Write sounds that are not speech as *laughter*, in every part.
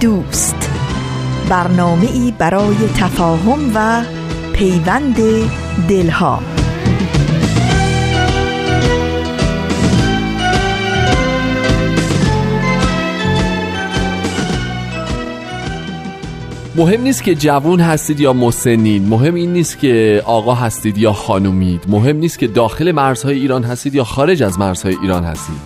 دوست. برنامه ای برای تفاهم و پیوند دلها. مهم نیست که جوون هستید یا مسنین. مهم این نیست که آقا هستید یا خانومید. مهم نیست که داخل مرزهای ایران هستید یا خارج از مرزهای ایران هستید.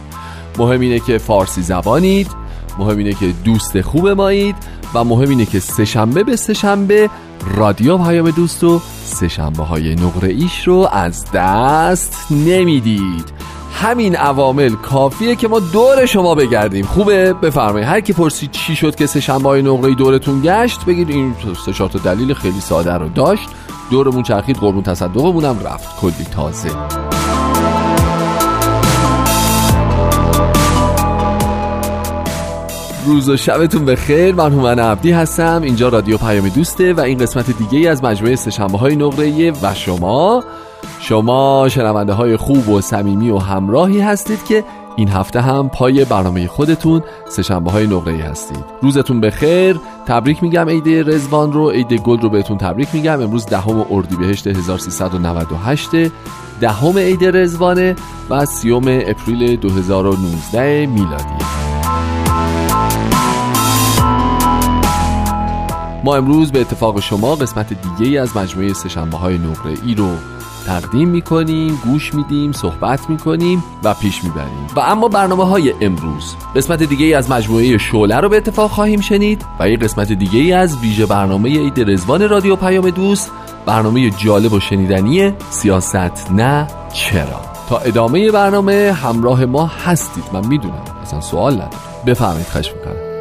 مهم اینه که فارسی زبانید. مهم اینه که دوست خوب مایید و مهم اینه که سهشنبه به سهشنبه رادیو پیام دوست و سهشنبه های نقره ایش رو از دست نمی‌دید. همین عوامل کافیه که ما دور شما بگردیم. خوبه؟ بفرمایید. هر کی پرسید چی شد که سهشنبه های نقره دورتون گشت بگید این سه تا دلیل خیلی ساده رو داشت. دورمون چرخید قربون تصدقمونم رفت. کلی تازه. روز و شبتون بخیر. من هومن عبدی هستم. اینجا رادیو پیام دوسته و این قسمت دیگه از مجموعه سهشنبه های نقره و شما. شما شنونده های خوب و صمیمی و همراهی هستید که این هفته هم پای برنامه خودتون سهشنبه های نقره هستید. روزتون بخیر. تبریک میگم عید رزوان رو. عید گل رو بهتون تبریک میگم. امروز دهم اردیبهشت 1398 دهم عید رزوانه و سیوم اپریل 2019 میلادی. ما امروز به اتفاق شما قسمت دیگه ای از مجموعه سشنبه های نقره ای رو تقدیم می‌کنیم گوش میدیم صحبت می‌کنیم و پیش می‌بریم. و اما برنامه های امروز. قسمت دیگه ای از مجموعه شوله رو به اتفاق خواهیم شنید و یه قسمت دیگه ای از ویژه برنامه عید رزوان رادیو پیام دوست برنامه جالب و شنیدنی سیاست نه چرا. تا ادامه برنامه همراه ما هستید. من می‌دونم اصلا سوال ندارم. بفهمید خشم می‌کنم.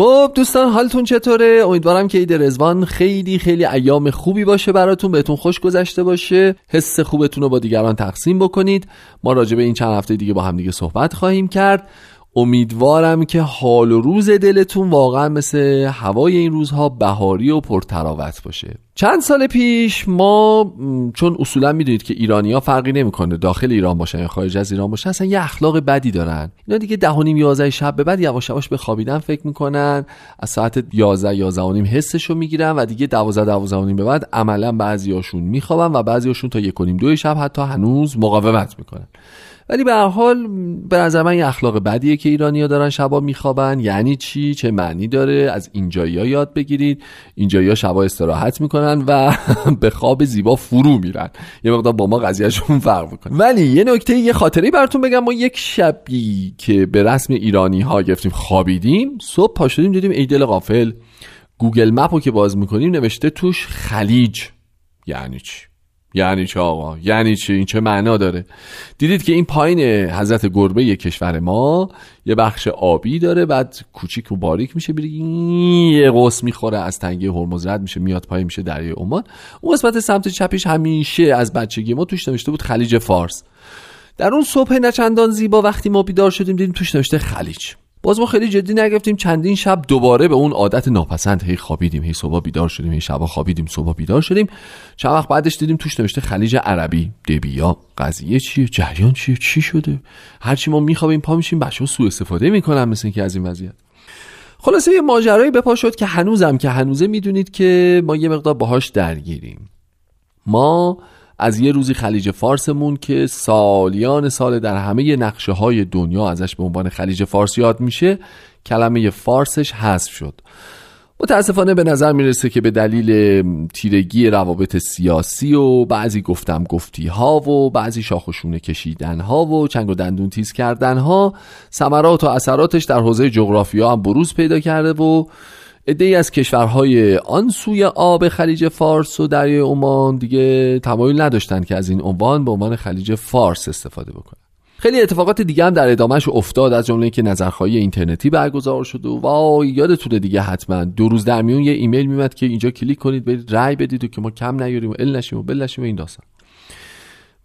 خب دوستان حالتون چطوره؟ امیدوارم که عید رزوان خیلی خیلی ایام خوبی باشه براتون بهتون خوش گذشته باشه. حس خوبتون رو با دیگران تقسیم بکنید. ما راجع به این چند هفته دیگه با هم دیگه صحبت خواهیم کرد. امیدوارم که حال و روز دلتون واقعا مثل هوای این روزها بهاری و پرتراوت باشه. چند سال پیش ما چون اصولا می‌دونید که ایرانی ها فرقی نمی‌کنه داخل ایران باشن یا خارج از ایران باشن اصلا یه اخلاق بدی دارن. اینا دیگه ده و نیم یازده شب به بعد یواش یواش به خوابیدن فکر می‌کنن از ساعت 11 11 و نیم حسشو می‌گیرن و دیگه 12 12 و نیم به بعد عملا بعضیاشون میخوابن و بعضیاشون تا یک و نیم دو شب حتی هنوز مقاومت می‌کنن. ولی به هر حال به نظر من اخلاق بدیه که ایرانیا دارن شبا میخوابن. یعنی چی؟ چه معنی داره؟ از اینجایی یاد بگیرید. اینجایی شبا استراحت می‌کنن و *laughs* به خواب زیبا فرو میرن. یه مقدار با ما قضیهشون فرق می‌کنه. ولی یه نکته یه خاطری براتون بگم. ما یک شبی که به رسم ایرانی ها گرفتیم خوابیدیم. صبح پا شدیم دیدیم ایدل غافل. گوگل مپو که باز می‌کنیم نوشته توش خلیج. یعنی چی؟ یعنی چه آقا؟ یعنی چه این چه معنا داره؟ دیدید که این پایین حضرت گربه کشور ما یه بخش آبی داره بعد کوچیک و باریک میشه بری یه قوس می‌خوره از تنگه هرمز رد میشه میاد پایین میشه دریای عمان. اون قسمت سمت چپیش همیشه از بچگی ما توش نوشته بود خلیج فارس. در اون صبح نچندان زیبا وقتی ما بیدار شدیم دیدیم توش نوشته خلیج. باز ما خیلی جدی نگرفتیم چندین شب دوباره به اون عادت ناپسند هی خوابیدیم هی صبح بیدار شدیم هی شبا خوابیدیم صبح بیدار شدیم. چند وقت بعدش دیدیم توش نوشته خلیج عربی دبیا قضیه چیه جریان چیه چی شده؟ هرچی ما میخوابیم پا میشیم بچه‌ها سوء استفاده می‌کنن مثل اینکه از این وضعیت. خلاصه یه ماجرایی بپا شد که هنوزم که هنوزه می‌دونید که ما یه مقدار باهاش درگیریم. ما از یه روزی خلیج فارسمون که سالیان سال در همه نقشه های دنیا ازش به عنوان خلیج فارس یاد میشه کلمه فارسش حذف شد. متاسفانه به نظر می‌رسه که به دلیل تیرگی روابط سیاسی و بعضی گفتم گفتی ها و بعضی شاخ و شونه کشیدن ها و چنگ و دندون تیز کردن ها ثمرات و اثراتش در حوزه جغرافیا هم بروز پیدا کرده و ای از کشورهای آن سوی آب خلیج فارس و دریای عمان دیگه تمایل نداشتن که از این عنوان به عنوان خلیج فارس استفاده بکنن خیلی اتفاقات دیگه هم در ادامهش افتاد از جمله که نظرخواهی اینترنتی برگزار شد و وای یادتونه دیگه حتما. دو روز در میون یه ایمیل میمد که اینجا کلیک کنید برید رای بدید و که ما کم نیاریم و ال نشیم و بل نشیم و این داستان.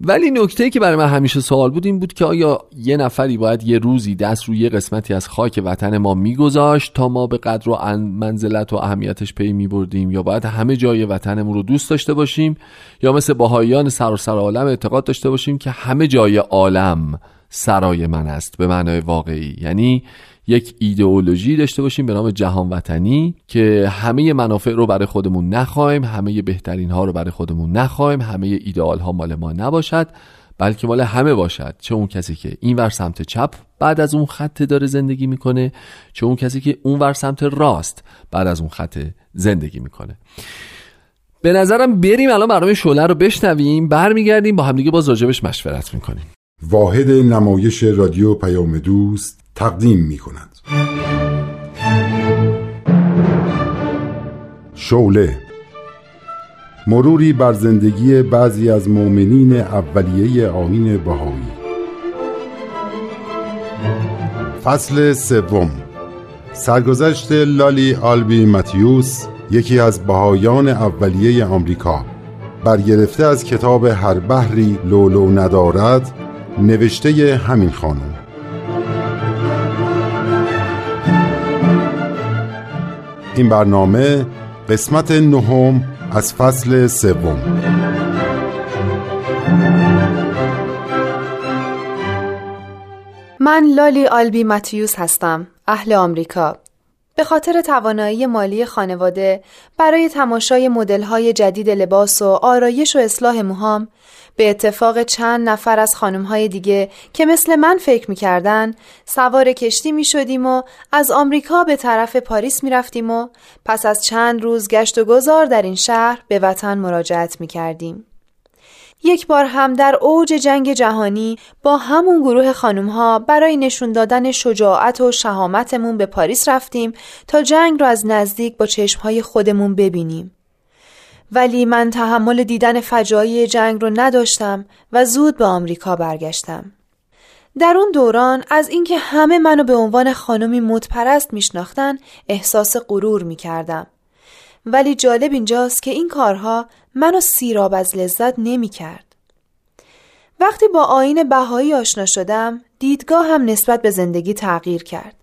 ولی نکته که برای من همیشه سوال بود این بود که آیا یه نفری باید یه روزی دست روی یه قسمتی از خاک وطن ما میگذاشت تا ما به قدر و منزلت و اهمیتش پی میبردیم؟ یا باید همه جای وطنمون رو دوست داشته باشیم؟ یا مثل باهایان سر عالم اعتقاد داشته باشیم که همه جای عالم سرای من است به معنای واقعی؟ یعنی یک ایدئولوژی داشته باشیم به نام جهان وطنی که همه منافع رو برای خودمون نخواهیم همه بهترین ها رو برای خودمون نخواهیم همه ایدئال ها مال ما نباشد بلکه مال همه باشد. چه اون کسی که این ور سمت چپ بعد از اون خط داره زندگی می‌کنه چه اون کسی که اون ور سمت راست بعد از اون خط زندگی می‌کنه. به نظرم بریم الان برنامه شعله رو بشنویم برمیگردیم با همدیگه باز راجبش مشورت می‌کنیم. واحد نمایش رادیو پیام دوست تقدیم می کند. شوله مروری بر زندگی بعضی از مؤمنین اولیه آین بهایی. فصل سوم. سرگذشت لالی آلبی ماتیوس یکی از بهایان اولیه آمریکا برگرفته از کتاب هر بحری لولو ندارد نوشته همین خانم. این برنامه قسمت نهم از فصل سوم. من لالی آلبی ماتیوس هستم اهل آمریکا. به خاطر توانایی مالی خانواده برای تماشای مدل‌های جدید لباس و آرایش و اصلاح موهام به اتفاق چند نفر از خانمهای دیگه که مثل من فکر می‌کردن سوار کشتی می شدیم و از آمریکا به طرف پاریس می رفتیم و پس از چند روز گشت و گذار در این شهر به وطن مراجعت می کردیم. یک بار هم در اوج جنگ جهانی با همون گروه خانم ها برای نشون دادن شجاعت و شهامتمون به پاریس رفتیم تا جنگ رو از نزدیک با چشمهای خودمون ببینیم. ولی من تحمل دیدن فجایی جنگ رو نداشتم و زود به آمریکا برگشتم. در اون دوران از اینکه همه منو به عنوان خانمی متپرست میشناختن احساس غرور می‌کردم. ولی جالب اینجاست که این کارها منو سیراب از لذت نمی‌کرد. وقتی با آین بهایی آشنا شدم دیدگاه هم نسبت به زندگی تغییر کرد.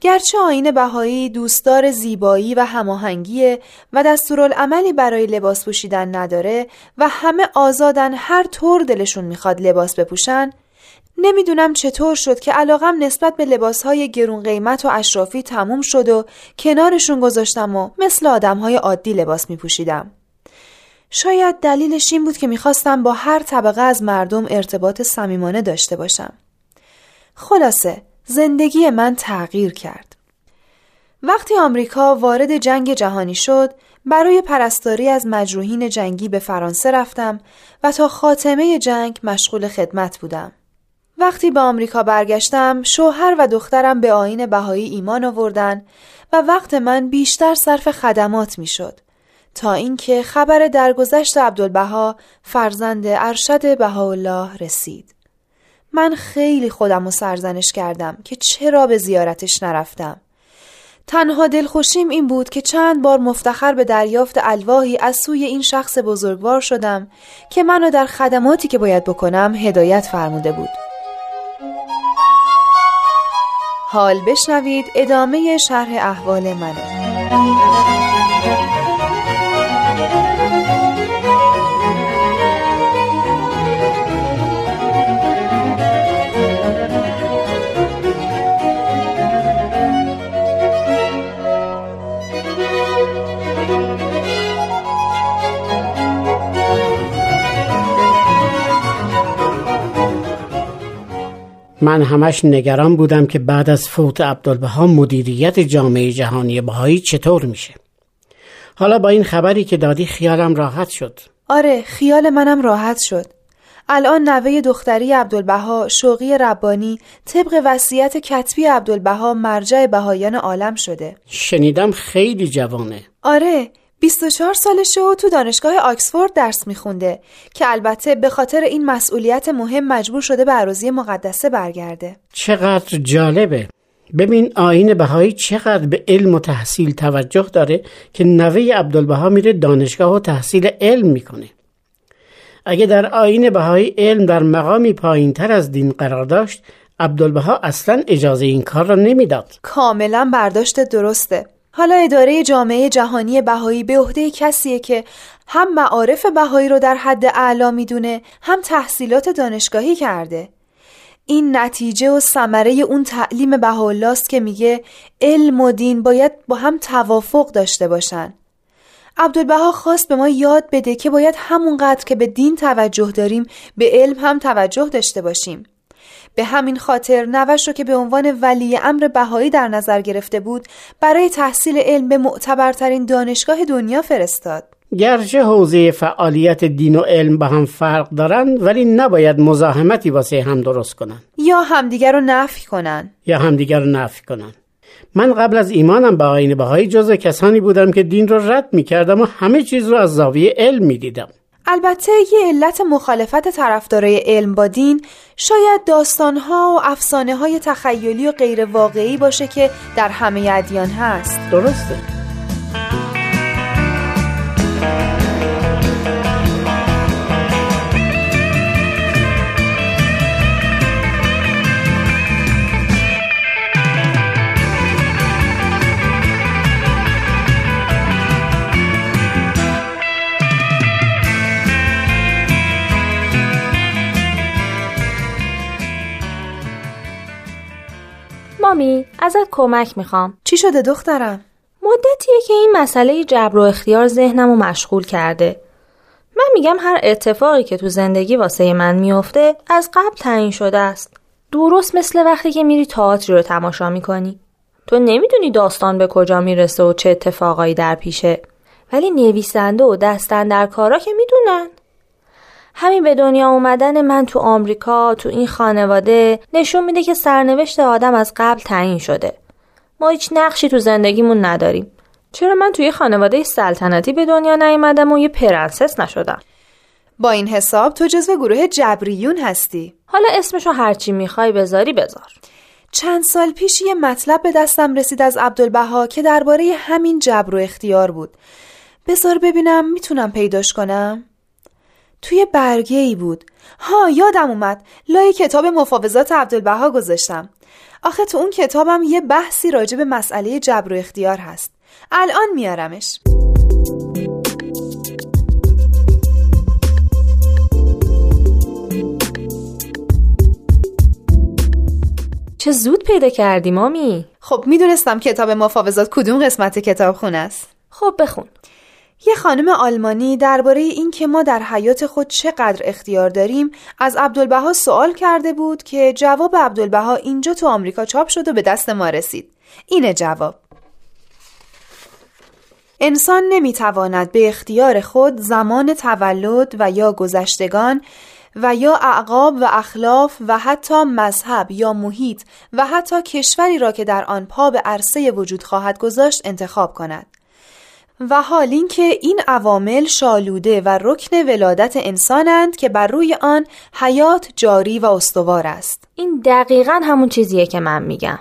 گرچه آین بهایی دوستدار زیبایی و هماهنگی و دستورالعملی برای لباس پوشیدن نداره و همه آزادن هر طور دلشون می‌خواد لباس بپوشن نمی‌دونم چطور شد که علاقم نسبت به لباسهای گرون قیمت و اشرافی تموم شد و کنارشون گذاشتم و مثل آدمهای عادی لباس میپوشیدم. شاید دلیلش این بود که می‌خواستم با هر طبقه از مردم ارتباط صمیمانه داشته باشم. خلاصه زندگی من تغییر کرد. وقتی آمریکا وارد جنگ جهانی شد، برای پرستاری از مجروحین جنگی به فرانسه رفتم و تا خاتمه جنگ مشغول خدمت بودم. وقتی به آمریکا برگشتم، شوهر و دخترم به آین بهایی ایمان آوردن و وقت من بیشتر صرف خدمات می‌شد تا اینکه خبر درگذشت عبدالبها فرزند ارشد بهاءالله رسید. من خیلی خودم رو سرزنش کردم که چرا به زیارتش نرفتم. تنها دلخوشیم این بود که چند بار مفتخر به دریافت الواحی از سوی این شخص بزرگوار شدم که منو در خدماتی که باید بکنم هدایت فرموده بود. حال بشنوید ادامه شرح احوال منه. من همش نگران بودم که بعد از فوت عبدالبها مدیریت جامعه جهانی بهایی چطور میشه. حالا با این خبری که دادی خیالم راحت شد. آره خیال منم راحت شد. الان نوه دختری عبدالبها شوقی ربانی طبق وصیت کتبی عبدالبها مرجع بهایان عالم شده. شنیدم خیلی جوانه. آره 24 سالشه و تو دانشگاه آکسفورد درس میخونده که البته به خاطر این مسئولیت مهم مجبور شده به عروضی مقدسه برگرده. چقدر جالبه. ببین آین بهایی چقدر به علم و تحصیل توجه داره که نوه عبدالبها میره دانشگاه و تحصیل علم می‌کنه. اگه در آین بهایی علم در مقامی پایین تر از دین قرار داشت عبدالبها اصلا اجازه این کار را نمی‌داد. کاملا برداشت درسته. حالا اداره جامعه جهانی بهایی به عهده کسیه که هم معارف بهایی رو در حد اعلا می‌دونه هم تحصیلات دانشگاهی کرده. این نتیجه و ثمره اون تعلیم بهاءالله که میگه علم و دین باید با هم توافق داشته باشن. عبدالبها خواست به ما یاد بده که باید همونقدر که به دین توجه داریم به علم هم توجه داشته باشیم. به همین خاطر نوش رو که به عنوان ولی امر بهایی در نظر گرفته بود برای تحصیل علم به معتبرترین دانشگاه دنیا فرستاد. گرچه حوزه فعالیت دین و علم با هم فرق دارن ولی نباید مزاحمتی واسه هم درست کنن یا همدیگر رو نفی کنن یا همدیگر رو نفی کنن من قبل از ایمانم به آین بهایی جز کسانی بودم که دین رو رد می کردم و همه چیز رو از زاویه علم می دیدم. البته یه علت مخالفت طرفدارای علم با دین شاید داستانها و افسانه های تخیلی و غیر واقعی باشه که در همه ادیان هست. درسته. مامی ازت کمک می‌خوام. چی شده دخترم؟ مدتیه که این مسئله جبر و اختیار ذهنم و مشغول کرده. من میگم هر اتفاقی که تو زندگی واسه من میافته از قبل تعیین شده است. درست مثل وقتی که میری تئاتری رو تماشا می‌کنی. تو نمی‌دونی داستان به کجا می‌رسه و چه اتفاقایی در پیشه. ولی نویسنده و دستن در کارا که می‌دونن. همین به دنیا اومدن من تو آمریکا تو این خانواده نشون میده که سرنوشت آدم از قبل تعیین شده. ما هیچ نقشی تو زندگیمون نداریم. چرا من توی خانواده سلطنتی به دنیا نیومدم و یه پرنسس نشدم؟ با این حساب تو جزو گروه جبریون هستی. حالا اسمشو هرچی می‌خوای بذاری بذار. چند سال پیش یه مطلب به دستم رسید از عبدالبها که درباره همین جبر و اختیار بود. بذار ببینم می‌تونم پیداش کنم؟ توی برگه ای بود. ها یادم اومد. لای کتاب مفاوضات عبدالبها گذاشتم. آخه تو اون کتابم یه بحثی راجع به مسئله جبر و اختیار هست. الان میارمش. چه زود پیدا کردی مامی؟ خب می‌دونستم کتاب مفاوضات کدوم قسمت کتاب خونه است. خب بخون. یه خانم آلمانی درباره اینکه ما در حیات خود چقدر اختیار داریم از عبدالبها سوال کرده بود که جواب عبدالبها اینجا تو آمریکا چاپ شد و به دست ما رسید. اینه جواب. انسان نمی‌تواند به اختیار خود زمان تولد و یا گذشتگان و یا اعقاب و اخلاف و حتی مذهب یا محیط و حتی کشوری را که در آن پا به عرصه وجود خواهد گذاشت انتخاب کند. و حال اینکه این عوامل شالوده و رکن ولادت انسانند که بر روی آن حیات جاری و استوار است. این دقیقا همون چیزیه که من میگم.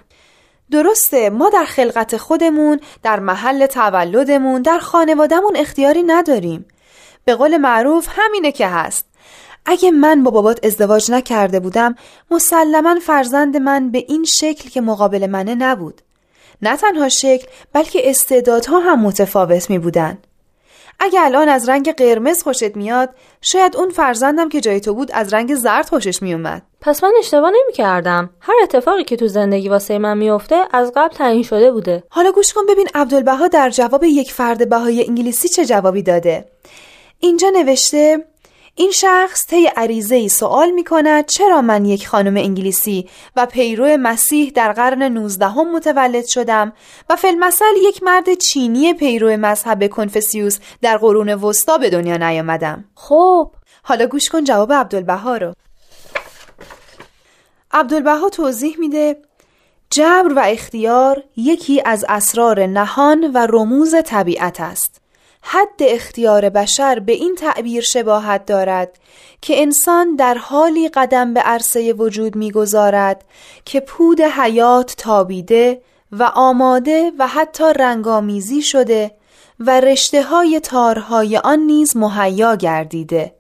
درسته ما در خلقت خودمون در محل تولدمون در خانوادهمون اختیاری نداریم. به قول معروف همینه که هست. اگه من با بابات ازدواج نکرده بودم مسلما فرزند من به این شکل که مقابل منه نبود. نه تنها شکل بلکه استعدادها هم متفاوت می بودن. اگه الان از رنگ قرمز خوشت میاد شاید اون فرزندم که جای تو بود از رنگ زرد خوشش میومد پس من اشتباه نمی کردم. هر اتفاقی که تو زندگی واسه من میفته از قبل تعیین شده بوده. حالا گوش کن ببین عبدالبها در جواب یک فرد بهای انگلیسی چه جوابی داده. اینجا نوشته این شخص طی عریضه ای سوال می کند چرا من یک خانم انگلیسی و پیرو مسیح در قرن 19 هم متولد شدم و فیلمسل یک مرد چینی پیرو مذهب کنفسیوس در قرون وسطا به دنیا نیامدم. خب. حالا گوش کن جواب عبدالبها رو. عبدالبها توضیح میده جبر و اختیار یکی از اسرار نهان و رموز طبیعت است. حد اختیار بشر به این تعبیر شباهت دارد که انسان در حالی قدم به عرصه وجود می‌گذارد که پود حیات تابیده و آماده و حتی رنگامیزی شده و رشته های تارهای آن نیز مهیا گردیده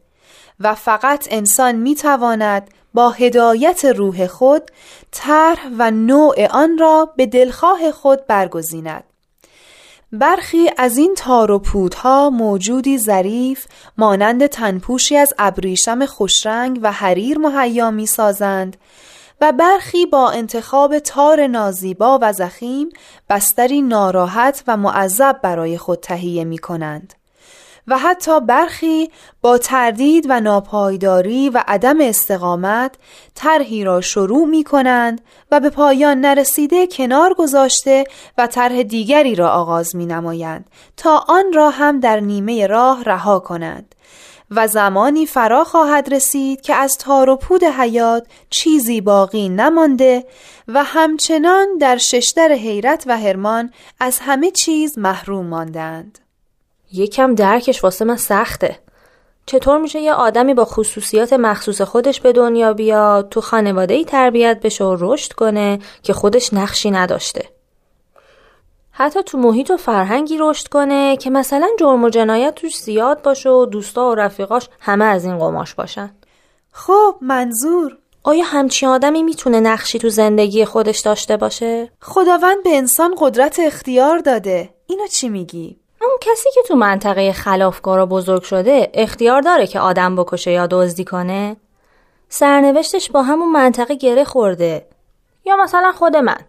و فقط انسان می‌تواند با هدایت روح خود طرح و نوع آن را به دلخواه خود برگزیند. برخی از این تار و پودها موجودی ظریف مانند تنپوشی از ابریشم خوشرنگ و حریر مهیا می سازند و برخی با انتخاب تار نازیبا و زخیم بستری ناراحت و معذب برای خود تهیه می کنند. و حتی برخی با تردید و ناپایداری و عدم استقامت طرحی را شروع می کنند و به پایان نرسیده کنار گذاشته و طرح دیگری را آغاز می نمایند تا آن را هم در نیمه راه رها کنند و زمانی فرا خواهد رسید که از تار و پود حیات چیزی باقی نمانده و همچنان در ششتر حیرت و هرمان از همه چیز محروم ماندند. یکم درکش واسه من سخته. چطور میشه یه آدمی با خصوصیات مخصوص خودش به دنیا بیاد تو خانواده ای تربیت بشه و رشد کنه که خودش نقشی نداشته؟ حتی تو محیط و فرهنگی رشد کنه که مثلا جرم و جنایت توش زیاد باشه و دوستا و رفیقاش همه از این قماش باشن. خب منظور. آیا همچین آدمی می‌تونه نقشی تو زندگی خودش داشته باشه؟ خداوند به انسان قدرت اختیار داده. اینو چی میگی؟ اون کسی که تو منطقه خلافکارا بزرگ شده اختیار داره که آدم بکشه یا دزدی کنه؟ سرنوشتش با همون منطقه گره خورده. یا مثلا خود من.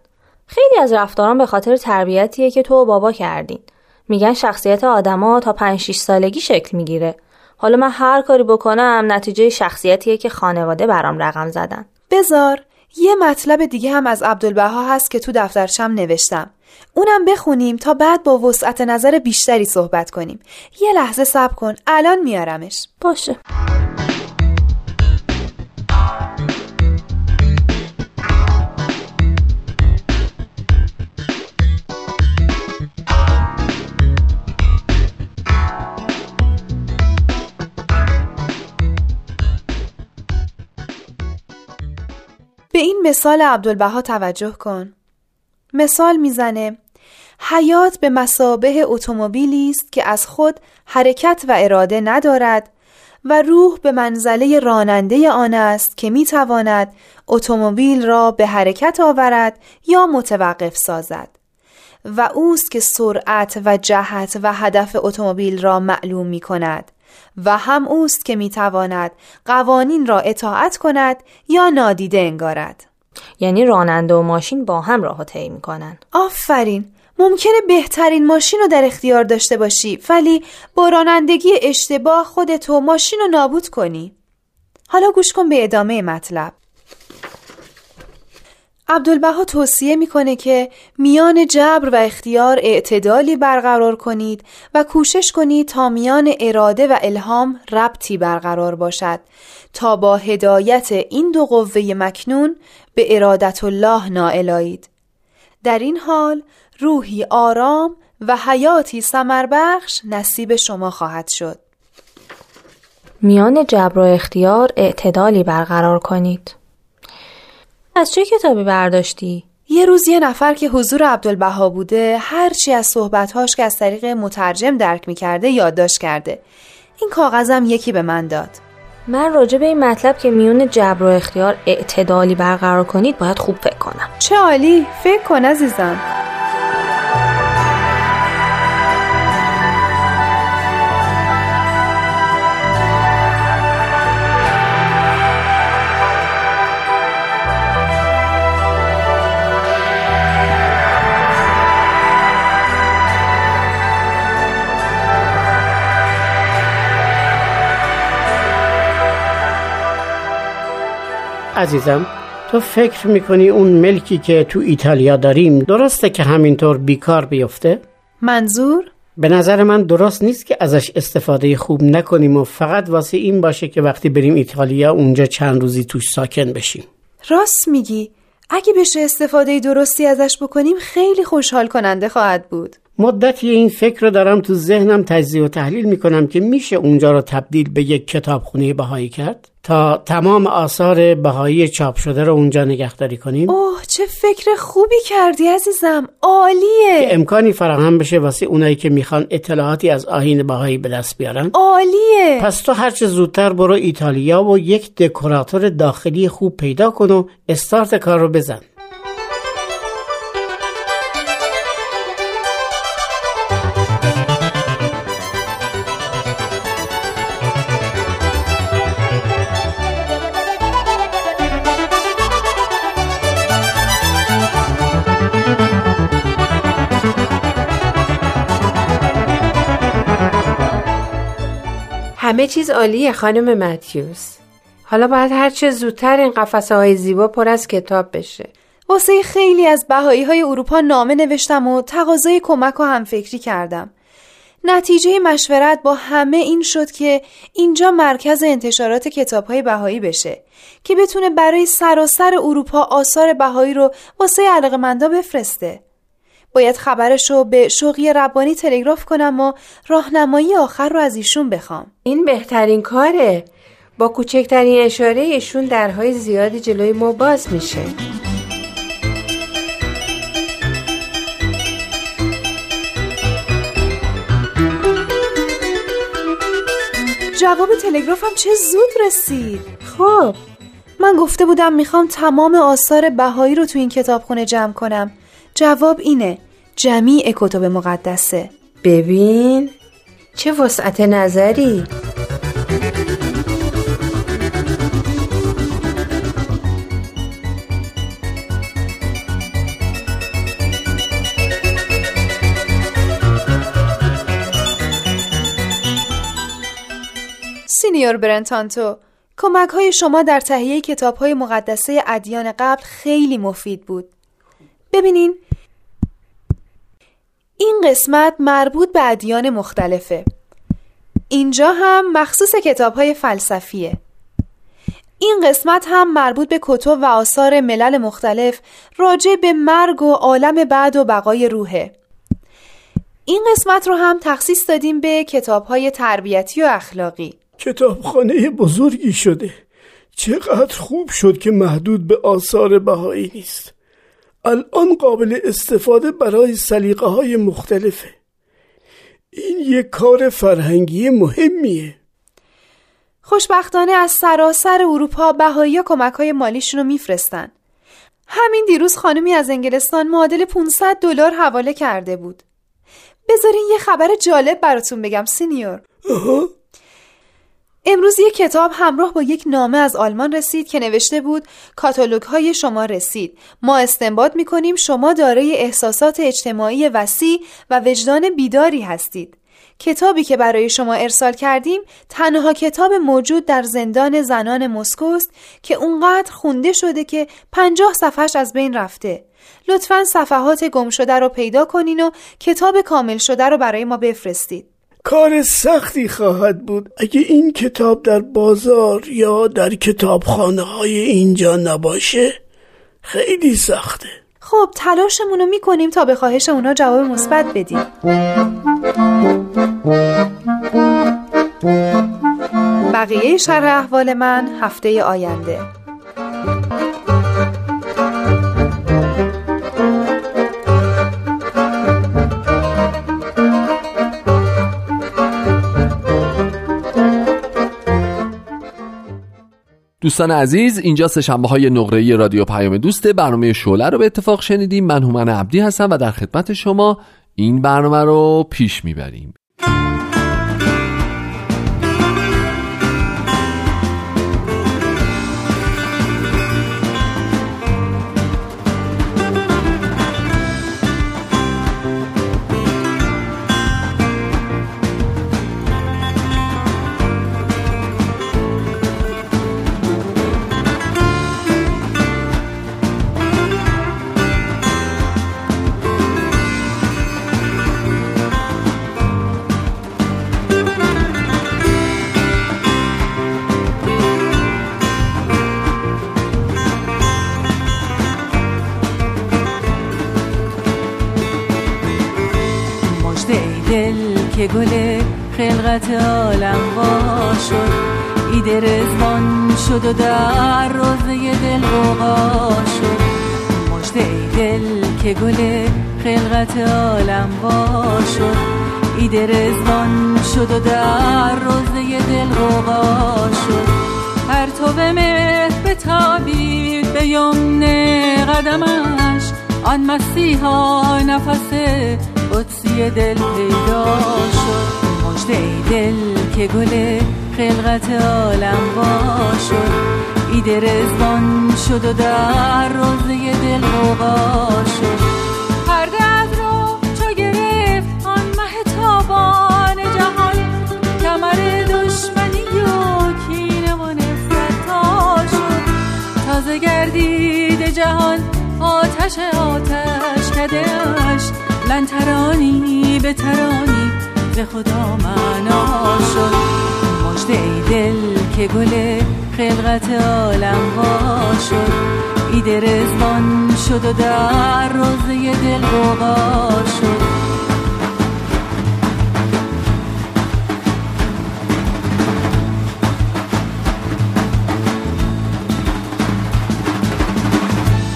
خیلی از رفتاران به خاطر تربیتیه که تو و بابا کردین. میگن شخصیت آدما تا 5 6 سالگی شکل می‌گیره. حالا من هر کاری بکنم نتیجه شخصیتیه که خانواده برام رقم زدن. بزار یه مطلب دیگه هم از عبدالبها هست که تو دفترشم نوشتم. اونم بخونیم تا بعد با وسعت نظر بیشتری صحبت کنیم. یه لحظه صبر کن الان میارمش. باشه. به این مثال عبدالبها توجه کن. مثال می‌زنه. حیات به مسابه اتومبیلی است که از خود حرکت و اراده ندارد و روح به منزله راننده آن است که می‌تواند اتومبیل را به حرکت آورد یا متوقف سازد. و اوست که سرعت و جهت و هدف اتومبیل را معلوم می کند و هم اوست که می‌تواند قوانین را اطاعت کند یا نادیده انگارد. یعنی راننده و ماشین با هم راه طی می‌کنن. آفرین. ممکنه بهترین ماشین رو در اختیار داشته باشی ولی با رانندگی اشتباه خودتو ماشین رو نابود کنی. حالا گوش کن به ادامه مطلب. عبدالبها توصیه می‌کنه که میان جبر و اختیار اعتدالی برقرار کنید و کوشش کنید تا میان اراده و الهام ربطی برقرار باشد. تا با هدایت این دو قوه مکنون به ارادت الله نائلایید در این حال روحی آرام و حیاتی سمربخش نصیب شما خواهد شد. میان جبر و اختیار اعتدالی برقرار کنید. از چه کتابی برداشتی؟ یه روز یه نفر که حضور عبدالبها بوده هرچی از صحبتهاش که از طریق مترجم درک می‌کرده یادداشت کرده. این کاغذم یکی به من داد. من راجع به این مطلب که میون جبر و اختیار اعتدالی برقرار کنید باید خوب فکر کنم. چه عالی. فکر کن عزیزم. عزیزم تو فکر می‌کنی اون ملکی که تو ایتالیا داریم درسته که همینطور بیکار بیفته؟ منظور؟ به نظر من درست نیست که ازش استفاده خوب نکنیم و فقط واسه این باشه که وقتی بریم ایتالیا اونجا چند روزی توش ساکن بشیم راست میگی اگه بشه استفاده درستی ازش بکنیم خیلی خوشحال کننده خواهد بود مدتی این فکر رو دارم تو ذهنم تجزیه و تحلیل می‌کنم که میشه اونجا رو تبدیل به یک کتابخونه بهایی کرد تا تمام آثار بهایی چاپ شده رو اونجا نگهداری کنیم. اوه چه فکر خوبی کردی عزیزم. عالیه. که امکانی فراهم بشه واسه اونایی که می‌خوان اطلاعاتی از آهین بهایی به دست بیارن. عالیه. پس تو هرچه زودتر برو ایتالیا و یک دکوراتور داخلی خوب پیدا کن و استارت کار رو بزن. همه چیز عالیه خانم متیوس. حالا باید هرچه زودتر این قفسه های زیبا پر از کتاب بشه. واسه خیلی از بهایی های اروپا نامه نوشتم و تقاضای کمک و همفکری کردم. نتیجه مشورت با همه این شد که اینجا مرکز انتشارات کتاب های بهایی بشه که بتونه برای سراسر اروپا آثار بهایی رو واسه علاقمندا بفرسته. باید خبرش رو به شوقی ربانی تلگراف کنم و راهنمایی آخر رو از ایشون بخوام. این بهترین کاره. با کوچکترین اشاره ایشون درهای زیادی جلوی ما باز میشه. جواب تلگرافم چه زود رسید. خب. من گفته بودم می‌خوام تمام آثار بهایی رو تو این کتابخونه جمع کنم. جواب اینه. جمیع کتب مقدسه. ببین چه وسعت نظری. سینیور برنتانتو کمک های شما در تهیه کتاب های مقدسه ادیان قبل خیلی مفید بود. ببینین. این قسمت مربوط به ادیان مختلفه. اینجا هم مخصوص کتاب های فلسفیه. این قسمت هم مربوط به کتب و آثار ملل مختلف راجع به مرگ و عالم بعد و بقای روحه. این قسمت رو هم تخصیص دادیم به کتاب های تربیتی و اخلاقی. کتابخانه بزرگی شده. چقدر خوب شد که محدود به آثار بهایی نیست. الان قابل استفاده برای سلیقه های مختلفه. این یک کار فرهنگی مهمیه. خوشبختانه از سراسر اروپا بهایی کمک های مالیشون رو میفرستن. همین دیروز خانمی از انگلستان معادل 500 دلار حواله کرده بود. بذارین یه خبر جالب براتون بگم سینیور. امروز یک کتاب همراه با یک نامه از آلمان رسید که نوشته بود کاتالوگ های شما رسید. ما استنباط می کنیم شما دارای احساسات اجتماعی وسیع و وجدان بیداری هستید. کتابی که برای شما ارسال کردیم تنها کتاب موجود در زندان زنان مسکوست که اونقدر خونده شده که پنجاه صفحش از بین رفته. لطفا صفحات گم شده رو پیدا کنین و کتاب کامل شده رو برای ما بفرستید. کار سختی خواهد بود. اگه این کتاب در بازار یا در کتابخانه های اینجا نباشه خیلی سخته. خب تلاشمون رو می‌کنیم تا به خواهش اونا جواب مثبت بدیم. بقیه شرح احوال من هفته آینده. دوستان عزیز اینجا سه های نقره رادیو پیام دوسته برنامه شعله رو به اتفاق شنیدیم. من هومن عبدی هستم و در خدمت شما این برنامه رو پیش می‌بریم. که گل خلقت عالم وا شد. ایده رزوان شد و در روزه دل غوغا شد. مجده دل که گل خلقت عالم وا شد. ایده رزوان شد و در روزه دل غوغا شد. هر تو به مهر به تابید به یمن قدمش آن مسیحا نفس قدسی دل پیدا شد. مجده دل که گل خلقت عالم وا شد. رزبان شد و در روزه دل غوغا شد. پرده از رو چو آن مه تابان جهان. کمر دشمنی و کینه و نفرت تا شد. تازه گردید جهان آتش آتش کدش لن ترانی به ترانی به خدا معنا شد. مجده ای دل که گل خلقت عالم وا شد. ایده رزوان شد و در روزه دل غوغا شد.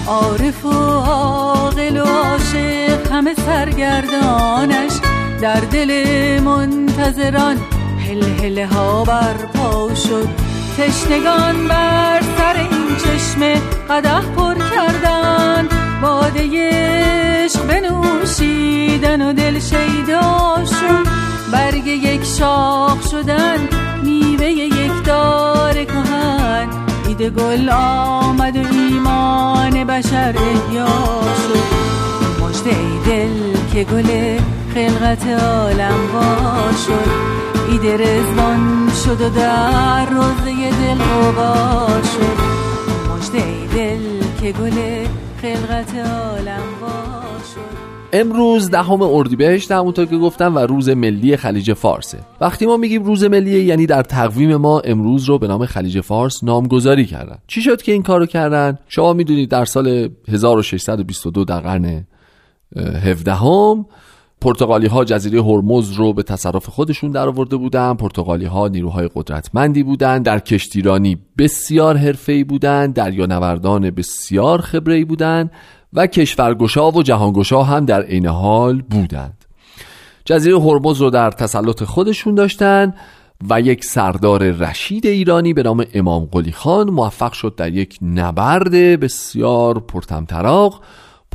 عارف و عاقل و عاشق همه سرگردانش در دل منتظران. هل هل ها برپا شد. تشنگان بر سر این چشمه قده پر کردن باده عشق بنوشیدن و دل شیدا شد. برگ یک شاخ شدن میوه یک دار کهن. ایده گل آمد و ایمان بشر احیا شد. مجده دل که گل خلقت عالم وا شد ایده رزوان شد و در روزه دل غوغا شد. مجده دل که گل خلقت عالم وا امروز دهم اردیبهشت همونطور که گفتم و روز ملی خلیج فارسه وقتی ما میگیم روز ملی یعنی در تقویم ما امروز رو به نام خلیج فارس نامگذاری کردن. چی شد که این کارو کردن؟ شما می‌دونید در سال 1622 در قرن 17 هم پرتغالی ها جزیره هرمز رو به تصرف خودشون در آورده بودن. پرتغالی ها نیروهای قدرتمندی بودند در کشتیرانی بسیار حرفه‌ای بودند دریانوردان بسیار خبره‌ای بودند و کشورگشا و جهانگشا هم در عین حال بودند. جزیره هرمز رو در تسلط خودشون داشتند و یک سردار رشید ایرانی به نام امام قلی خان موفق شد در یک نبرد بسیار پرتمطراق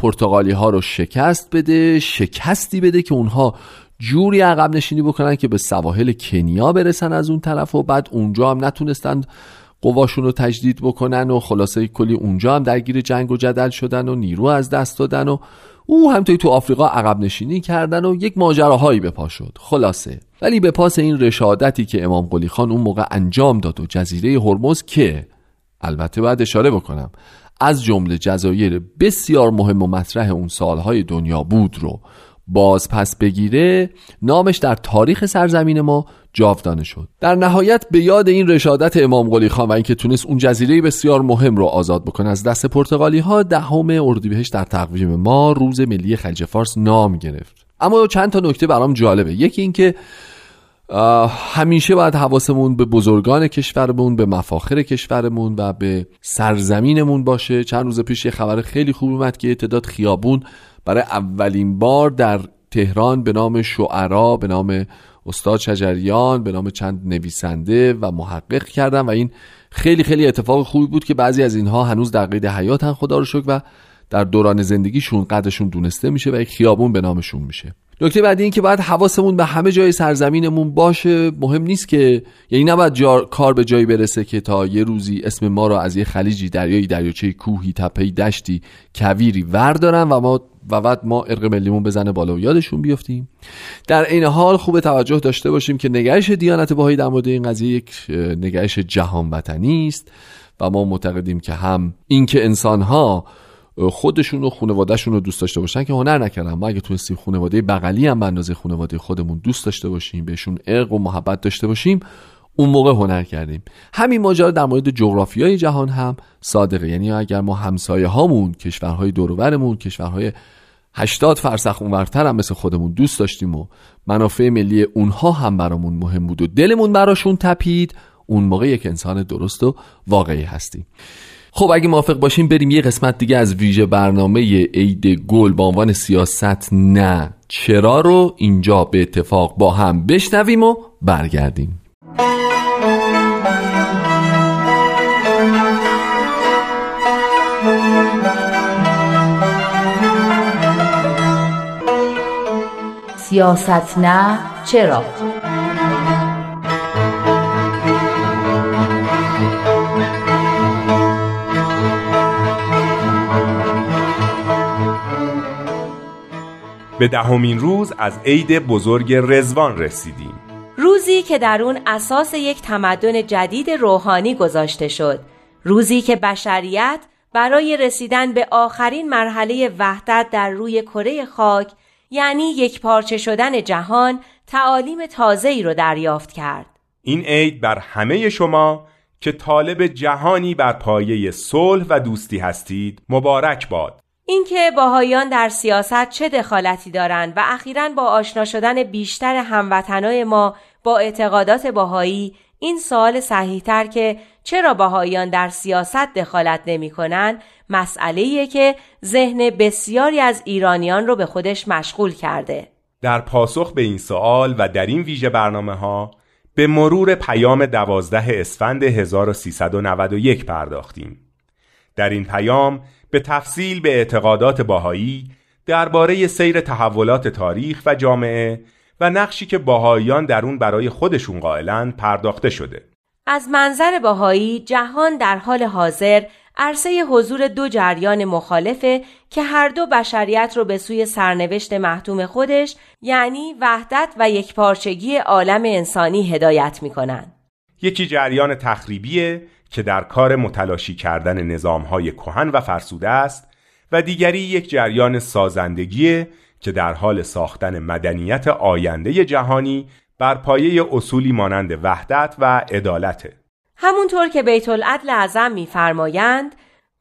پرتغالی ها رو شکست بده شکستی بده که اونها جوری عقب نشینی بکنن که به سواحل کنیا برسن از اون طرف و بعد اونجا هم نتونستن قواشون رو تجدید بکنن و خلاصه کلی اونجا هم درگیر جنگ و جدل شدن و نیرو از دست دادن و او همطوری تو آفریقا عقب نشینی کردن و یک ماجراهایی به پا شد. خلاصه. ولی به پاس این رشادتی که امام قلی خان اون موقع انجام داد و جزیره هرمز که البته باید اشاره بکنم از جمله جزایر بسیار مهم و مطرح اون سالهای دنیا بود رو باز پس بگیره نامش در تاریخ سرزمین ما جاودانه شد. در نهایت به یاد این رشادت امام قلی خان و اینکه تونست اون جزیره بسیار مهم رو آزاد بکنه از دست پرتغالی ها دهم اردیبهشت در تقویم ما روز ملی خلیج فارس نام گرفت. اما چند تا نکته برام جالبه. یکی اینکه همیشه باید حواسمون به بزرگان کشورمون به مفاخر کشورمون و به سرزمینمون باشه. چند روز پیش یه خبر خیلی خوب اومد که تعداد خیابون برای اولین بار در تهران به نام شعرا به نام استاد شجریان به نام چند نویسنده و محقق کردن و این خیلی خیلی اتفاق خوبی بود که بعضی از اینها هنوز در قید حیاتن خدا رو شکر و در دوران زندگیشون قدرشون دونسته میشه و یک خیابون به نامشون میشه. نکته بعدی این که باید حواسمون به همه جای سرزمینمون باشه مهم نیست که یعنی نباید جا... کار به جایی برسه که تا یه روزی اسم ما رو از یه خلیجی دریایی دریاچه کوهی تپهی دشتی کویری وردارن و ما و بعد ما ارق ملیمون بزنه بالا و یادشون بیفتیم در این حال خوب توجه داشته باشیم که نگرش دیانت باهایی در مورد این قضیه یک نگرش جهان وطنی است و ما معتقدیم که هم اینکه انسانها خودشون و خانوادهشون رو دوست داشته باشن که هنر نکردن. ما اگه تونستیم خانواده بغلی هم به اندازه خانواده خودمون دوست داشته باشیم بهشون ارق و محبت داشته باشیم اون موقع هنر کردیم. همین ماجرا در مورد جغرافیای جهان هم صادقه. یعنی اگر ما همسایه هامون کشورهای دورورمون کشورهای 80 فرسخ اونورتر هم مثل خودمون دوست داشتیم و منافع ملی اونها هم برامون مهم بود و دلمون براشون تپید اون موقع یک انسان درست و واقعی هستیم. خب اگه موافق باشیم بریم یه قسمت دیگه از ویژه برنامه عید گل با عنوان سیاست نه. چرا رو اینجا به اتفاق با هم بشنویم و برگردیم. سیاست نه چرا؟ به دهمین روز از عید بزرگ رزوان رسیدیم. روزی که در اون اساس یک تمدن جدید روحانی گذاشته شد. روزی که بشریت برای رسیدن به آخرین مرحله وحدت در روی کره خاک یعنی یک پارچه شدن جهان تعالیم تازه‌ای رو دریافت کرد. این عید بر همه شما که طالب جهانی بر پایه صلح و دوستی هستید مبارک باد. اینکه باهایان در سیاست چه دخالتی دارند و اخیرا با آشنا شدن بیشتر هموطنای ما با اعتقادات باهایی این سوال صحیحتر که چرا باهایان در سیاست دخالت نمی کنن مسئله که ذهن بسیاری از ایرانیان رو به خودش مشغول کرده. در پاسخ به این سوال و در این ویژه برنامه ها به مرور پیام دوازده اسفند 1391 پرداختیم. در این پیام به تفصیل به اعتقادات باهایی درباره سیر تحولات تاریخ و جامعه و نقشی که باهایان در اون برای خودشون قائلن پرداخته شده. از منظر باهایی جهان در حال حاضر عرصه حضور دو جریان مخالفه که هر دو بشریت رو به سوی سرنوشت محتوم خودش یعنی وحدت و یکپارچگی عالم انسانی هدایت می‌کنن. یکی جریان تخریبیه که در کار متلاشی کردن نظامهای کهن و فرسوده است و دیگری یک جریان سازندگیه که در حال ساختن مدنیت آینده جهانی بر پایه اصولی مانند وحدت و عدالته. همونطور که بیت العدل اعظم میفرمایند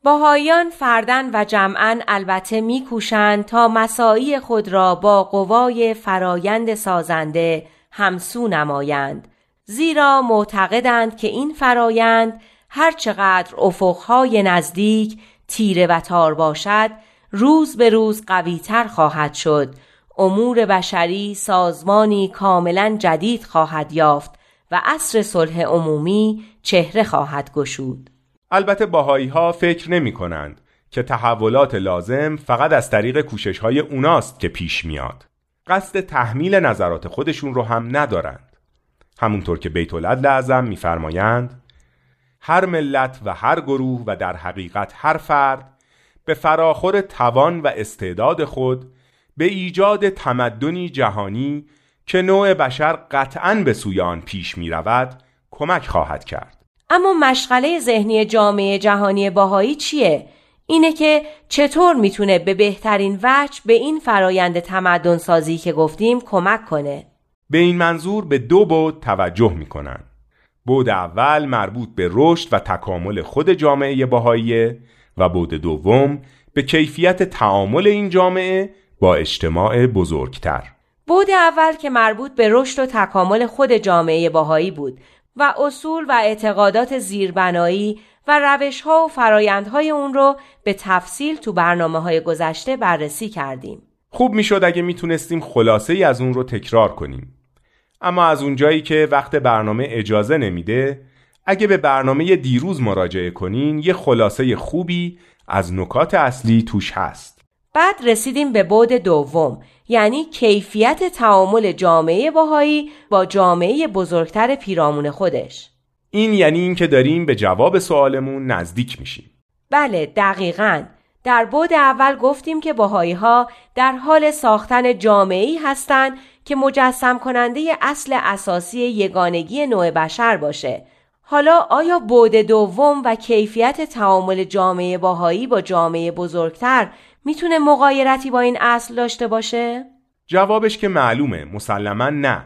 باهایان فردن و جمعا البته میکوشند تا مساعی خود را با قوای فرایند سازنده همسو نمایند زیرا معتقدند که این فرایند هرچقدر افقهای نزدیک تیره و تار باشد روز به روز قویتر خواهد شد. امور بشری سازمانی کاملا جدید خواهد یافت و عصر صلح عمومی چهره خواهد گشود. البته باهایی ها فکر نمی کنند که تحولات لازم فقط از طریق کوشش های اوناست که پیش میاد. قصد تحمیل نظرات خودشون رو هم ندارند. همونطور که بیت العدل اعظم میفرمایند هر ملت و هر گروه و در حقیقت هر فرد به فراخور توان و استعداد خود به ایجاد تمدنی جهانی که نوع بشر قطعا به سوی آن پیش می رود کمک خواهد کرد اما مشغله ذهنی جامعه جهانی باهایی چیه؟ اینه که چطور می‌تونه به بهترین وجه به این فرایند تمدن سازی که گفتیم کمک کنه؟ به این منظور به دو بود توجه می‌کنن. بود اول مربوط به رشد و تکامل خود جامعه باهایی و بود دوم به کیفیت تعامل این جامعه با اجتماع بزرگتر. بود اول که مربوط به رشد و تکامل خود جامعه باهایی بود و اصول و اعتقادات زیربنایی و روش ها و فرایندهای اون رو به تفصیل تو برنامه های گذشته بررسی کردیم. خوب می‌شد اگه می‌تونستیم خلاصه ای از اون رو تکرار کنیم. اما از اونجایی که وقت برنامه اجازه نمیده اگه به برنامه دیروز مراجعه کنین یه خلاصه خوبی از نکات اصلی توش هست. بعد رسیدیم به بود دوم یعنی کیفیت تعامل جامعه باهایی با جامعه بزرگتر پیرامون خودش. این یعنی اینکه داریم به جواب سوالمون نزدیک میشیم. بله دقیقا. در بود اول گفتیم که باهایی ها در حال ساختن جامعه ای هستند که مجسم کننده اصل اساسی یگانگی نوع بشر باشه. حالا آیا بود دوم و کیفیت تعامل جامعه باهایی با جامعه بزرگتر می‌تونه مقایرتی با این اصل داشته باشه؟ جوابش که معلومه. مسلما نه.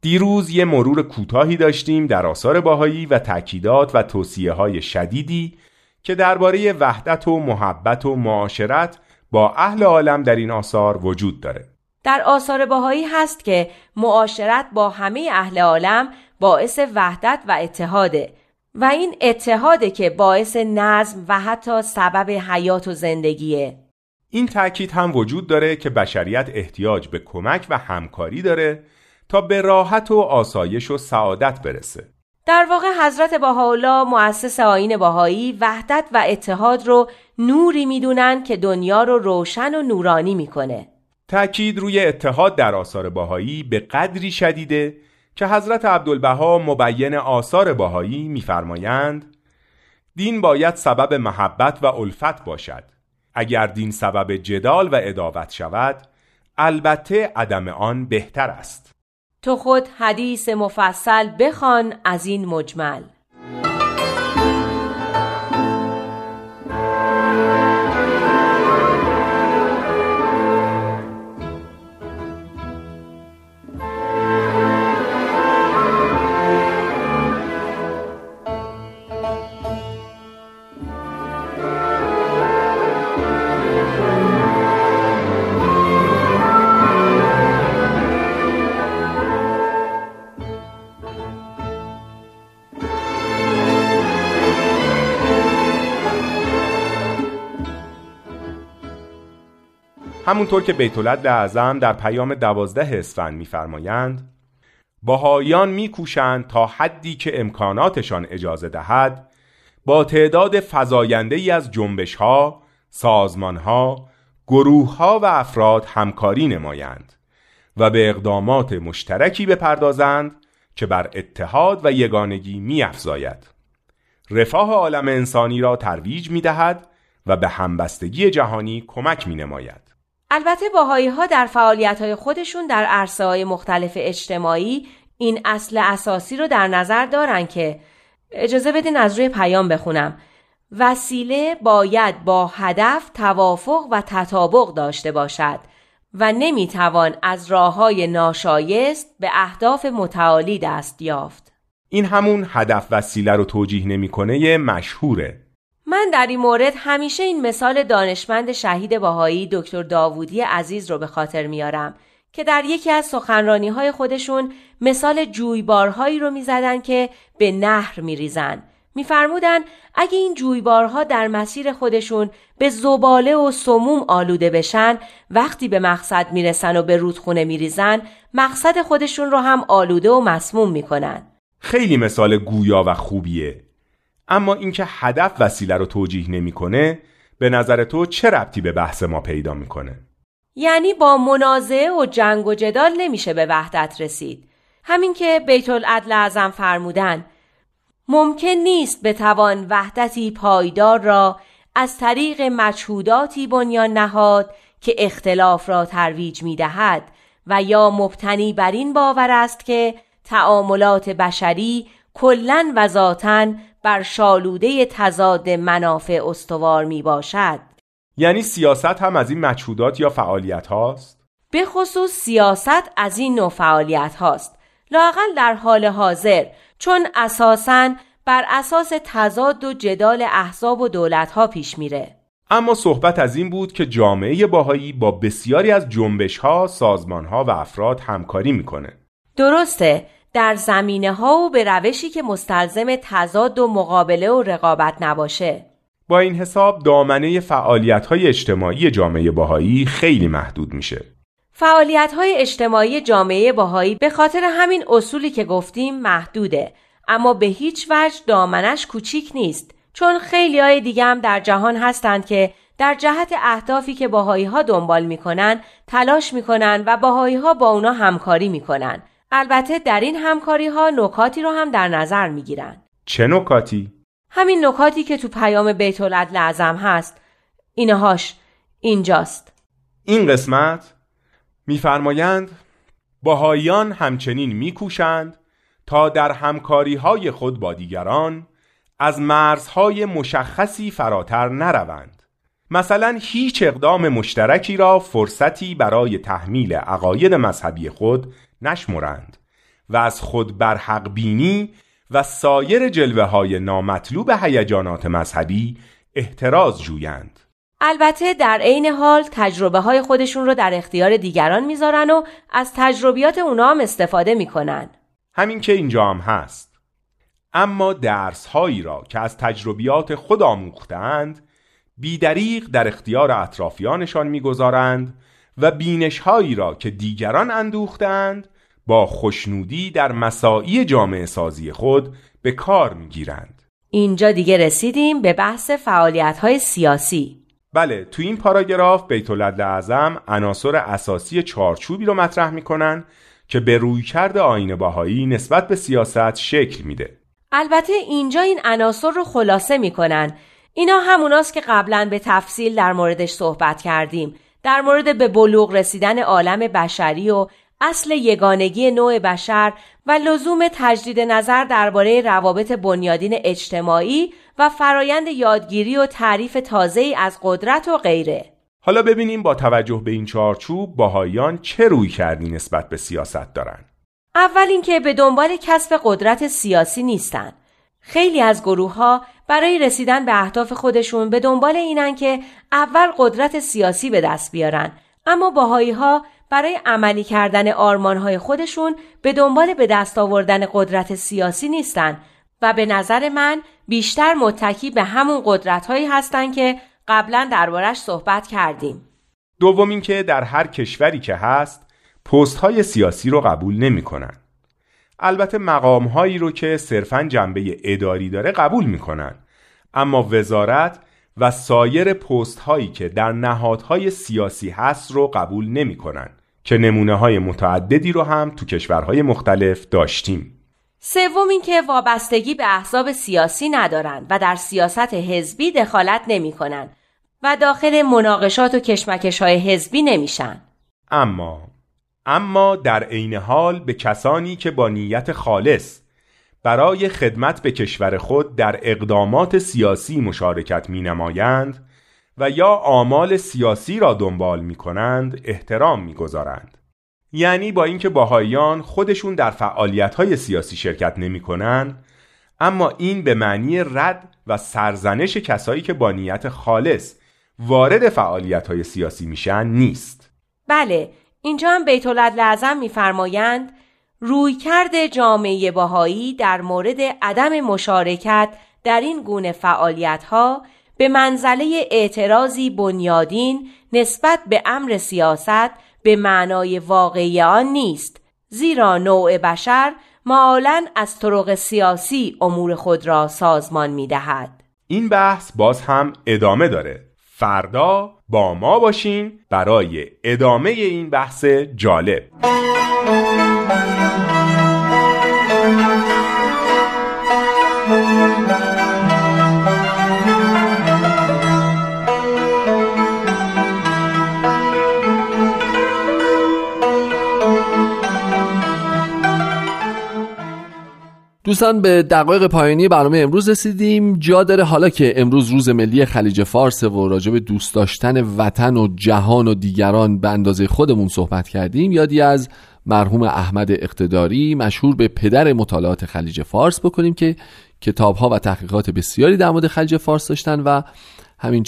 دیروز یه مرور کوتاهی داشتیم در آثار باهایی و تأکیدات و توصیه های شدیدی که درباره وحدت و محبت و معاشرت با اهل عالم در این آثار وجود داره. در آثار باهایی هست که معاشرت با همه اهل عالم باعث وحدت و اتحاده و این اتحاده که باعث نظم و حتی سبب حیات و زندگیه. این تأکید هم وجود داره که بشریت احتیاج به کمک و همکاری داره تا به راحت و آسایش و سعادت برسه. در واقع حضرت بهاءالله مؤسس آین باهایی وحدت و اتحاد رو نوری می‌دونن که دنیا رو روشن و نورانی می‌کنه. تأکید روی اتحاد در آثار باهایی به قدری شدیده که حضرت عبدالبها مبین آثار باهایی میفرمایند دین باید سبب محبت و الفت باشد. اگر دین سبب جدال و اداوت شود البته عدم آن بهتر است. تو خود حدیث مفصل بخوان از این مجمل. همونطور که بیت اعظم در پیام دوازده اسفند میفرمایند باهایان میکوشند تا حدی که امکاناتشان اجازه دهد با تعداد فزاینده ای از جنبش ها، سازمان ها، گروه ها و افراد همکاری نمایند و به اقدامات مشترکی بپردازند که بر اتحاد و یگانگی میافزاید. رفاه عالم انسانی را ترویج می دهد و به همبستگی جهانی کمک می نماید. البته باهایی ها در فعالیت های خودشون در عرصه های مختلف اجتماعی این اصل اساسی رو در نظر دارن که اجازه بدین از روی پیام بخونم. وسیله باید با هدف توافق و تطابق داشته باشد و نمی‌توان از راه های ناشایست به اهداف متعالی دست یافت. این همون هدف وسیله رو توجیه نمی‌کنه مشهوره. من در این مورد همیشه این مثال دانشمند شهید باهایی دکتر داوودی عزیز رو به خاطر میارم که در یکی از سخنرانی های خودشون مثال جویبارهایی رو می‌زدن که به نهر میریزن. میفرمودن اگه این جویبارها در مسیر خودشون به زباله و سموم آلوده بشن وقتی به مقصد می‌رسن و به رودخونه میریزن مقصد خودشون رو هم آلوده و مسموم می‌کنن. خیلی مثال گویا و خوبیه. اما اینکه هدف وسیله رو توجیه نمی‌کنه به نظر تو چه ربطی به بحث ما پیدا می‌کنه؟ یعنی با منازعه و جنگ و جدال نمیشه به وحدت رسید. همین که بیت العدل اعظم فرمودن ممکن نیست به توان وحدتی پایدار را از طریق مجهوداتی بنیان نهاد که اختلاف را ترویج می دهد و یا مبتنی بر این باور است که تعاملات بشری کلن و ذاتن بر شالوده تضاد منافع استوار می باشد. یعنی سیاست هم از این مجهودات یا فعالیت هاست؟ به خصوص سیاست از این نوع فعالیت هاست. لاقل در حال حاضر چون اساساً بر اساس تضاد و جدال احزاب و دولت ها پیش میره. اما صحبت از این بود که جامعه باهایی با بسیاری از جنبش ها، سازمان ها و افراد همکاری می‌کنه. درسته. در زمینه ها و به روشی که مستلزم تضاد و مقابله و رقابت نباشه. با این حساب دامنه فعالیت های اجتماعی جامعه باهایی خیلی محدود میشه. فعالیت های اجتماعی جامعه باهایی به خاطر همین اصولی که گفتیم محدوده اما به هیچ وجه دامنش کوچیک نیست چون خیلی های دیگه هم در جهان هستند که در جهت اهدافی که باهایی ها دنبال می‌کنن تلاش می‌کنن و باهایی ها با اونا همکاری می‌کنن. البته در این همکاری ها نکاتی رو هم در نظر می‌گیرن. چه نکاتی؟ همین نکاتی که تو پیام بیت العدل اعظم هست. اینهاش اینجاست. این قسمت میفرمایند باهایان همچنین میکوشند تا در همکاری های خود با دیگران از مرزهای مشخصی فراتر نروند. مثلا هیچ اقدام مشترکی را فرصتی برای تحمیل عقاید مذهبی خود نشمرند و از خود بر حق بینی و سایر جلوه های نامطلوب هیجانات مذهبی احتراز جویند. البته در عین حال تجربه های خودشون رو در اختیار دیگران می‌ذارن و از تجربیات اونا هم استفاده می‌کنن. همین که اینجا هم هست. اما درس هایی را که از تجربیات خود آموختند بیدریق در اختیار اطرافیانشان می‌گذارند و بینش هایی را که دیگران اندوختند با خوشنودی در مساعی جامعه سازی خود به کار می‌گیرند. اینجا دیگه رسیدیم به بحث فعالیت های سیاسی. بله تو این پاراگراف بیت اعظم عناصر اساسی چارچوبی رو مطرح می‌کنن که به رویکرد آین باهایی نسبت به سیاست شکل میده. البته اینجا این عناصر رو خلاصه می‌کنن. اینا هموناست که قبلا به تفصیل در موردش صحبت کردیم. در مورد به بلوغ رسیدن عالم بشری و اصل یگانگی نوع بشر و لزوم تجدید نظر درباره روابط بنیادین اجتماعی و فرایند یادگیری و تعریف تازه از قدرت و غیره. حالا ببینیم با توجه به این چارچوب باهایان چه روی کردی نسبت به سیاست دارن. اول اینکه به دنبال کسب قدرت سیاسی نیستن. خیلی از گروه ها برای رسیدن به اهداف خودشون به دنبال اینن که اول قدرت سیاسی به دست بیارن اما باهایی ها برای عملی کردن آرمانهای خودشون به دنبال به دست آوردن قدرت سیاسی نیستن و به نظر من بیشتر متکی به همون قدرت هایی هستن که قبلا دربارش صحبت کردیم. دوم اینکه در هر کشوری که هست پست های سیاسی رو قبول نمی کنن. البته مقام هایی رو که صرفا جنبه اداری داره قبول می‌کنن. اما وزارت و سایر پست هایی که در نهادهای سیاسی هست رو قبول نمی‌کنن که نمونه های متعددی رو هم تو کشورهای مختلف داشتیم. سوم اینکه وابستگی به احزاب سیاسی ندارند و در سیاست حزبی دخالت نمی‌کنن و داخل مناقشات و کشمکش های حزبی نمیشن. اما اما در عین حال به کسانی که با نیت خالص برای خدمت به کشور خود در اقدامات سیاسی مشارکت می نمایند و یا آمال سیاسی را دنبال می کنند احترام می گذارند. یعنی با اینکه باهایان خودشون در فعالیت های سیاسی شرکت نمی کنند اما این به معنی رد و سرزنش کسایی که با نیت خالص وارد فعالیت های سیاسی میشن نیست بله اینجا هم بیت لعظم میفرمایند رویکرد جامعه باهایی در مورد عدم مشارکت در این گونه فعالیت ها به منزله اعتراضی بنیادین نسبت به امر سیاست به معنای واقعی آن نیست زیرا نوع بشر معالا از طرق سیاسی امور خود را سازمان می دهد. این بحث باز هم ادامه داره فردا با ما باشین برای ادامه این بحث جالب. دوستان به دقایق پایانی برنامه امروز رسیدیم. جا داره حالا که امروز روز ملی خلیج فارس و راجع به دوست داشتن وطن و جهان و دیگران به اندازه خودمون صحبت کردیم یادی از مرحوم احمد اقتداری مشهور به پدر مطالعات خلیج فارس بکنیم که کتاب ها و تحقیقات بسیاری در مورد خلیج فارس داشتن و همین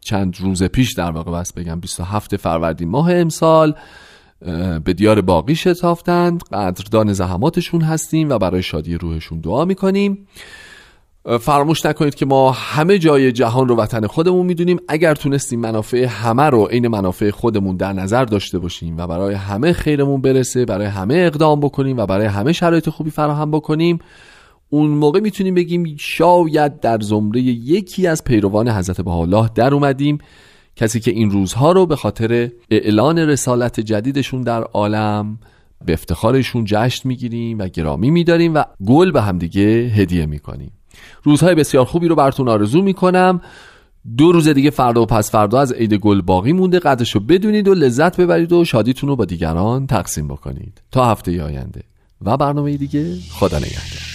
چند روز پیش در واقع بس بگم 27 فروردین ماه امسال به دیار باقی شتافتند. قدردان زحماتشون هستیم و برای شادی روحشون دعا می‌کنیم. فراموش نکنید که ما همه جای جهان رو وطن خودمون می‌دونیم. اگر تونستیم منافع همه رو عین منافع خودمون در نظر داشته باشیم و برای همه خیرمون برسه برای همه اقدام بکنیم و برای همه شرایط خوبی فراهم بکنیم اون موقع می‌تونیم بگیم شاید در زمره یکی از پیروان حضرت بهاءالله در اومدیم. کسی که این روزها رو به خاطر اعلان رسالت جدیدشون در عالم به افتخارشون جشن می‌گیریم و گرامی میداریم و گل به همدیگه هدیه می‌کنیم. روزهای بسیار خوبی رو براتون آرزو می‌کنم. دو روز دیگه فردا و پس فردا از عید گل باقی مونده. قدرش رو بدونید و لذت ببرید و شادیتون رو با دیگران تقسیم بکنید. تا هفته آینده. و برنامه دیگه خدا نگهدار.